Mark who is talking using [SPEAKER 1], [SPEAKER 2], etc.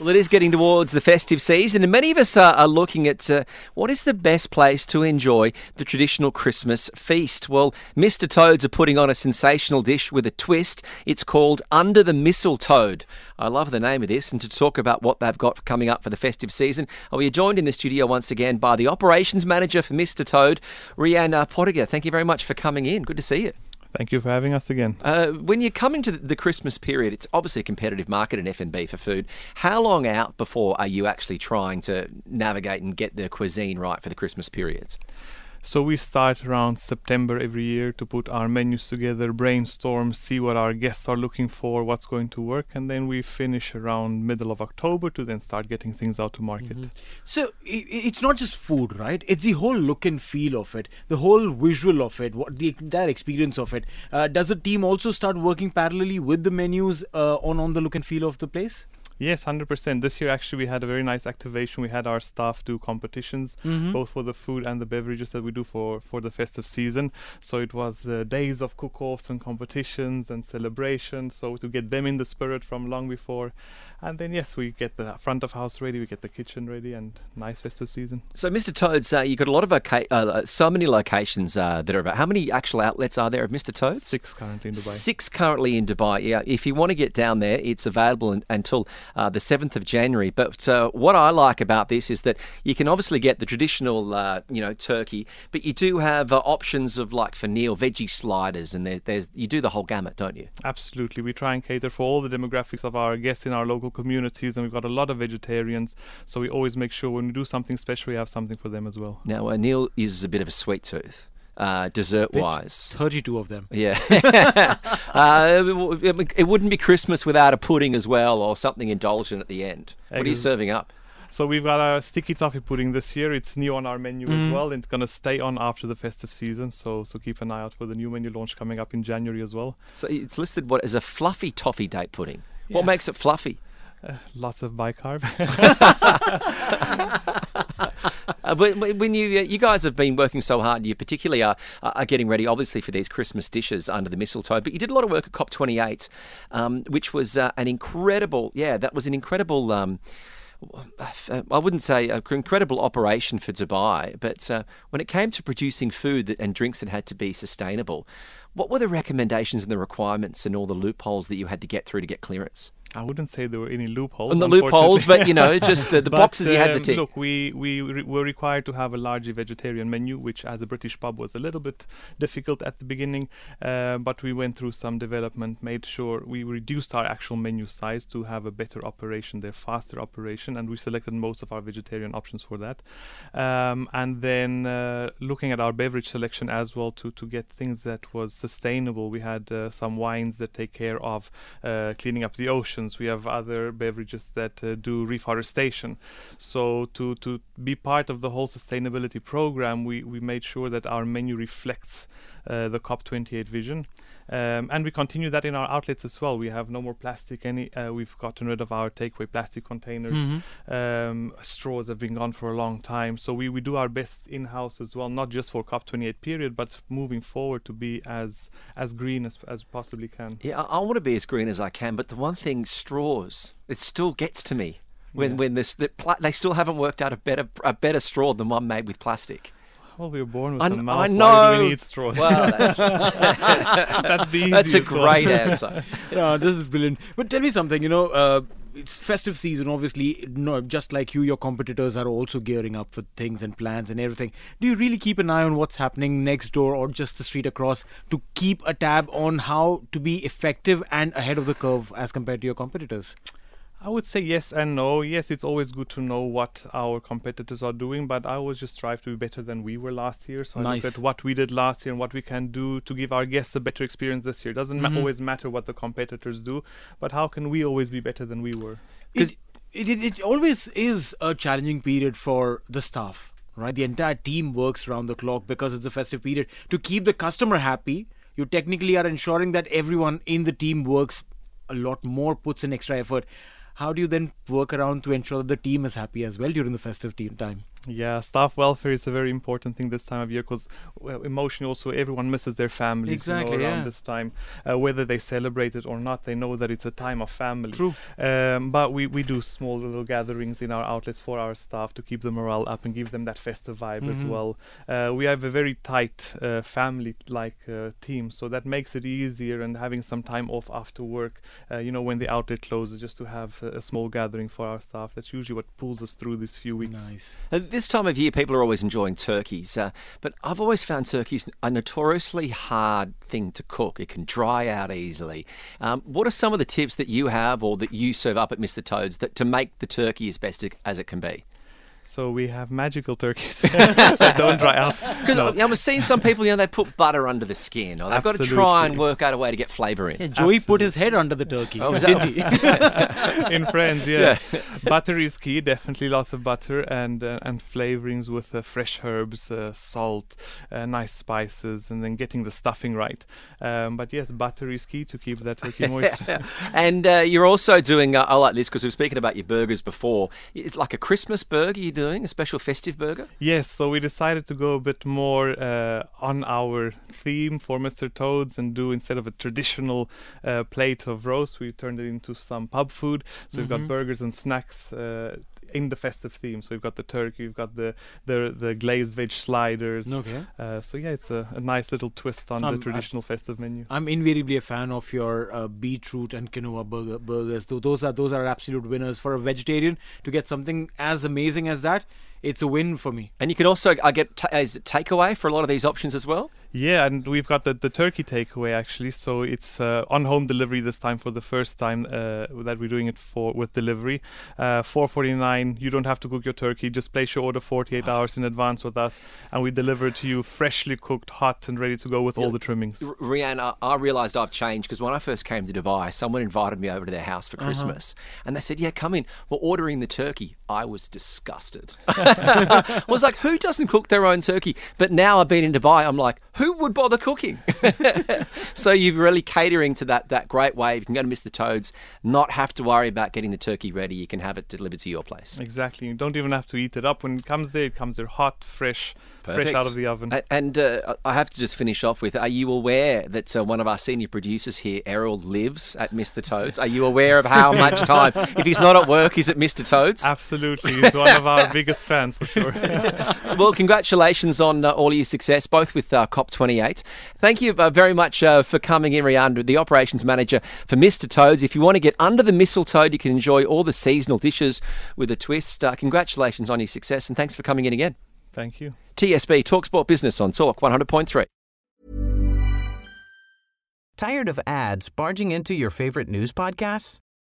[SPEAKER 1] Well, it is getting towards the festive season, and many of us are, are looking at uh, what is the best place to enjoy the traditional Christmas feast. Well, Mr. Toads are putting on a sensational dish with a twist. It's called Under the Mistletoe. I love the name of this, and to talk about what they've got coming up for the festive season, we are joined in the studio once again by the operations manager for Mr. Toad, Rian Potgieter. Thank you very much for coming in. Good to see you.
[SPEAKER 2] Thank you for having us again.
[SPEAKER 1] Uh, when you're coming to the Christmas period, it's obviously a competitive market in F&B for food. How long out before are you actually trying to navigate and get the cuisine right for the Christmas periods?
[SPEAKER 2] So we start around September every year to put our menus together, brainstorm, see what our guests are looking for, what's going to work, and then we finish around middle of October to then start getting things out to market.
[SPEAKER 3] So i- i- it's not just food, right? It's the whole look and feel of it, the whole visual of it, what the entire experience of it. Uh, does the team also start working parallelly with the menus uh, on on the look and feel of the place?
[SPEAKER 2] Yes, hundred percent. This year actually we had a very nice activation. We had our staff do competitions, both for the food and the beverages that we do for for the festive season. So it was uh, days of cook-offs and competitions and celebrations. So to get them in the spirit from long before, and then yes, we get the front of house ready, we get the kitchen ready, and nice festive season.
[SPEAKER 1] So, Mr. Toads, uh, you've got a lot of oca- uh, so many locations uh, that are about. How many actual outlets are there of Mr. Toads?
[SPEAKER 2] Six currently in Dubai.
[SPEAKER 1] Six currently in Dubai. Yeah, if you want to get down there, it's available un- until uh, the seventh of January. But uh, what I like about this is that you can obviously get the traditional, uh, you know, turkey, but you do have uh, options of like for Neil veggie sliders, and there, there's you do the whole gamut, don't you?
[SPEAKER 2] Absolutely. We try and cater for all the demographics of our guests in our local communities, and we've got a lot of vegetarians. So we always make sure when we do something special, we have something for them as well.
[SPEAKER 1] Now, Neil is a bit of a sweet tooth, uh, dessert wise.
[SPEAKER 3] Thirty-two of them.
[SPEAKER 1] Yeah. uh, it, it wouldn't be Christmas without a pudding as well, or something indulgent at the end. What are you serving up?
[SPEAKER 2] So we've got our sticky toffee pudding this year. It's new on our menu
[SPEAKER 1] Mm-hmm.
[SPEAKER 2] as well, and it's gonna stay on after the festive season. So so keep an eye out for the new menu launch coming up in January as well.
[SPEAKER 1] So it's listed what as a fluffy toffee date pudding. What makes it fluffy?
[SPEAKER 2] Uh, lots of bicarb.
[SPEAKER 1] Uh, but when you uh, you guys have been working so hard, you particularly are are getting ready, obviously, for these Christmas dishes under the mistletoe. But you did a lot of work at COP28, um, which was uh, an incredible, yeah, that was an incredible. Um, uh, I wouldn't say an incredible operation for Dubai, but uh, when it came to producing food and drinks that had to be sustainable, what were the recommendations and the requirements and all the loopholes that you had to get through to get clearance?
[SPEAKER 2] I wouldn't say there were any loopholes.
[SPEAKER 1] And the loopholes, but you know, just uh, the
[SPEAKER 2] But,
[SPEAKER 1] boxes you had to
[SPEAKER 2] um. Look, we we re- were required to have a largely vegetarian menu, which as a British pub was a little bit difficult at the beginning. Uh, but we went through some development, made sure we reduced our actual menu size to have a better operation, there, faster operation, and we selected most of our vegetarian options for that. Um, and then uh, looking at our beverage selection as well to to get things that was sustainable. We had uh, some wines that take care of uh, cleaning up the We have other beverages that uh, do reforestation. So to to be part of the whole sustainability program, we we made sure that our menu reflects uh, the COP28 vision. Um, and we continue that in our outlets as well. We have no more plastic. Any, uh, we've gotten rid of our takeaway plastic containers. Um, straws have been gone for a long time. So we, we do our best in house as well, not just for COP28 period, but moving forward to be as as green as as possibly can.
[SPEAKER 1] Yeah, I, I want to be as green as I can, but the one thing, straws, it still gets to me when when this the pla- they still haven't worked out a better a better straw than one made with plastic.
[SPEAKER 2] Well, we were born with
[SPEAKER 1] I,
[SPEAKER 2] a mouth.
[SPEAKER 1] I know.
[SPEAKER 2] we need straws?
[SPEAKER 1] Well, that's,
[SPEAKER 2] That's the
[SPEAKER 1] that's a
[SPEAKER 2] easiest one.
[SPEAKER 1] great answer.
[SPEAKER 3] no, this is brilliant. But tell me something. You know, uh, it's festive season, obviously. No, just like you, your competitors are also gearing up for things and plans and everything. Do you really keep an eye on what's happening next door or just the street across to keep a tab on how to be effective and ahead of the curve as compared to your competitors?
[SPEAKER 2] I would say yes and no. Yes, it's always good to know what our competitors are doing, but I always just strive to be better than we were last year. So I look at what we did last year and what we can do to give our guests a better experience this year. It doesn't ma- mm-hmm. always matter what the competitors do, but how can we always be better than we were?
[SPEAKER 3] It, it, it, it always is a challenging period for the staff, right? The entire team works round the clock because it's the festive period. To keep the customer happy, you technically are ensuring that everyone in the team works a lot more, puts in extra effort. How do you then work around to ensure that the team is happy as well during the festive team time?
[SPEAKER 2] Yeah, staff welfare is a very important thing this time of year because well, emotionally also everyone misses their families you know, around
[SPEAKER 3] yeah.
[SPEAKER 2] this time. Uh, whether they celebrate it or not, they know that it's a time of family.
[SPEAKER 3] True.
[SPEAKER 2] Um, but we, we do small little gatherings in our outlets for our staff to keep the morale up and give them that festive vibe as
[SPEAKER 3] Mhm.
[SPEAKER 2] well. Uh, we have a very tight uh, family-like uh, team, so that makes it easier. And having some time off after work, uh, you know, when the outlet closes, just to have a, a small gathering for our staff. That's usually what pulls us through these few weeks.
[SPEAKER 3] Nice.
[SPEAKER 1] Uh, This time of year, people are always enjoying turkeys, uh, but I've always found turkeys a notoriously hard thing to cook. It can dry out easily. Um, what are some of the tips that you have or that you serve up at Mr. Toad's that to make the turkey as best as it can be?
[SPEAKER 2] So we have magical turkeys that don't dry out.
[SPEAKER 1] Because
[SPEAKER 2] No.
[SPEAKER 1] I'm seeing some people, you know, they put butter under the skin, or they've got to try and work out a way to get flavour in.
[SPEAKER 3] Yeah, Joey put his head under the turkey.
[SPEAKER 1] Oh, was
[SPEAKER 3] didn't
[SPEAKER 1] that-
[SPEAKER 3] he?
[SPEAKER 2] in France, yeah. butter is key. Definitely lots of butter and uh, and flavorings with uh, fresh herbs, uh, salt, uh, nice spices, and then getting the stuffing right. Um, but yes, butter is key to keep that turkey moist.
[SPEAKER 1] and uh, you're also doing, uh, I like this because we were speaking about your burgers before. It's like a Christmas burger doing, a special festive burger?
[SPEAKER 2] Yes, so we decided to go a bit more uh, on our theme for Mr. Toads and do instead of a traditional uh, plate of roast, we turned it into some pub food. So we've got burgers and snacks. In the festive theme, so we've got the turkey, we've got the the, the glazed veg sliders.
[SPEAKER 3] Okay.
[SPEAKER 2] Uh, so yeah, it's a, a nice little twist on
[SPEAKER 3] Um,
[SPEAKER 2] the traditional festive menu.
[SPEAKER 3] I'm invariably a fan of your uh, beetroot and quinoa burger, burgers. Those are those are absolute winners for a vegetarian to get something as amazing as that. It's a win for me.
[SPEAKER 1] And you can also I get ta- is it takeaway for a lot of these options as well.
[SPEAKER 2] Yeah, and we've got the, the turkey takeaway actually. So it's uh, on home delivery this time for the first time uh, that we're doing it for with delivery. Uh, Four forty nine. You don't have to cook your turkey. Just place your order forty eight hours in advance with us, and we deliver it to you freshly cooked, hot, and ready to go with all the trimmings.
[SPEAKER 1] R- Rian, I, I realised I've changed because when I first came to Dubai, someone invited me over to their house for Christmas, and they said, "Yeah, come in. We're ordering the turkey." I was disgusted. I was like, "Who doesn't cook their own turkey?" But now I've been in Dubai, I'm like, "Who would bother cooking?" so you're really catering to that that great wave. You can go to Mr. Toad's, not have to worry about getting the turkey ready. You can have it delivered to your place.
[SPEAKER 2] Exactly. You don't even have to eat it up. When it comes there, it comes there hot, fresh, fresh out of the oven.
[SPEAKER 1] And uh, I have to just finish off with: Are you aware that uh, one of our senior producers here, Errol, lives at Mr. Toad's? Are you aware of how much time, if he's not at work, he's at Mr. Toad's?
[SPEAKER 2] Absolutely, he's one of our biggest fans for sure.
[SPEAKER 1] Well, congratulations on uh, all your success, both with uh, COP28. Thank you uh, very much uh, for coming in, Rian, the operations manager for Mr. Toad's. If you want to get under the mistletoe, you can enjoy all the seasonal dishes with a twist. Uh, congratulations on your success, and thanks for coming in again.
[SPEAKER 2] Thank you.
[SPEAKER 1] TSB Talksport Business on Talk 100.3.
[SPEAKER 4] Tired of ads barging into your favorite news podcasts?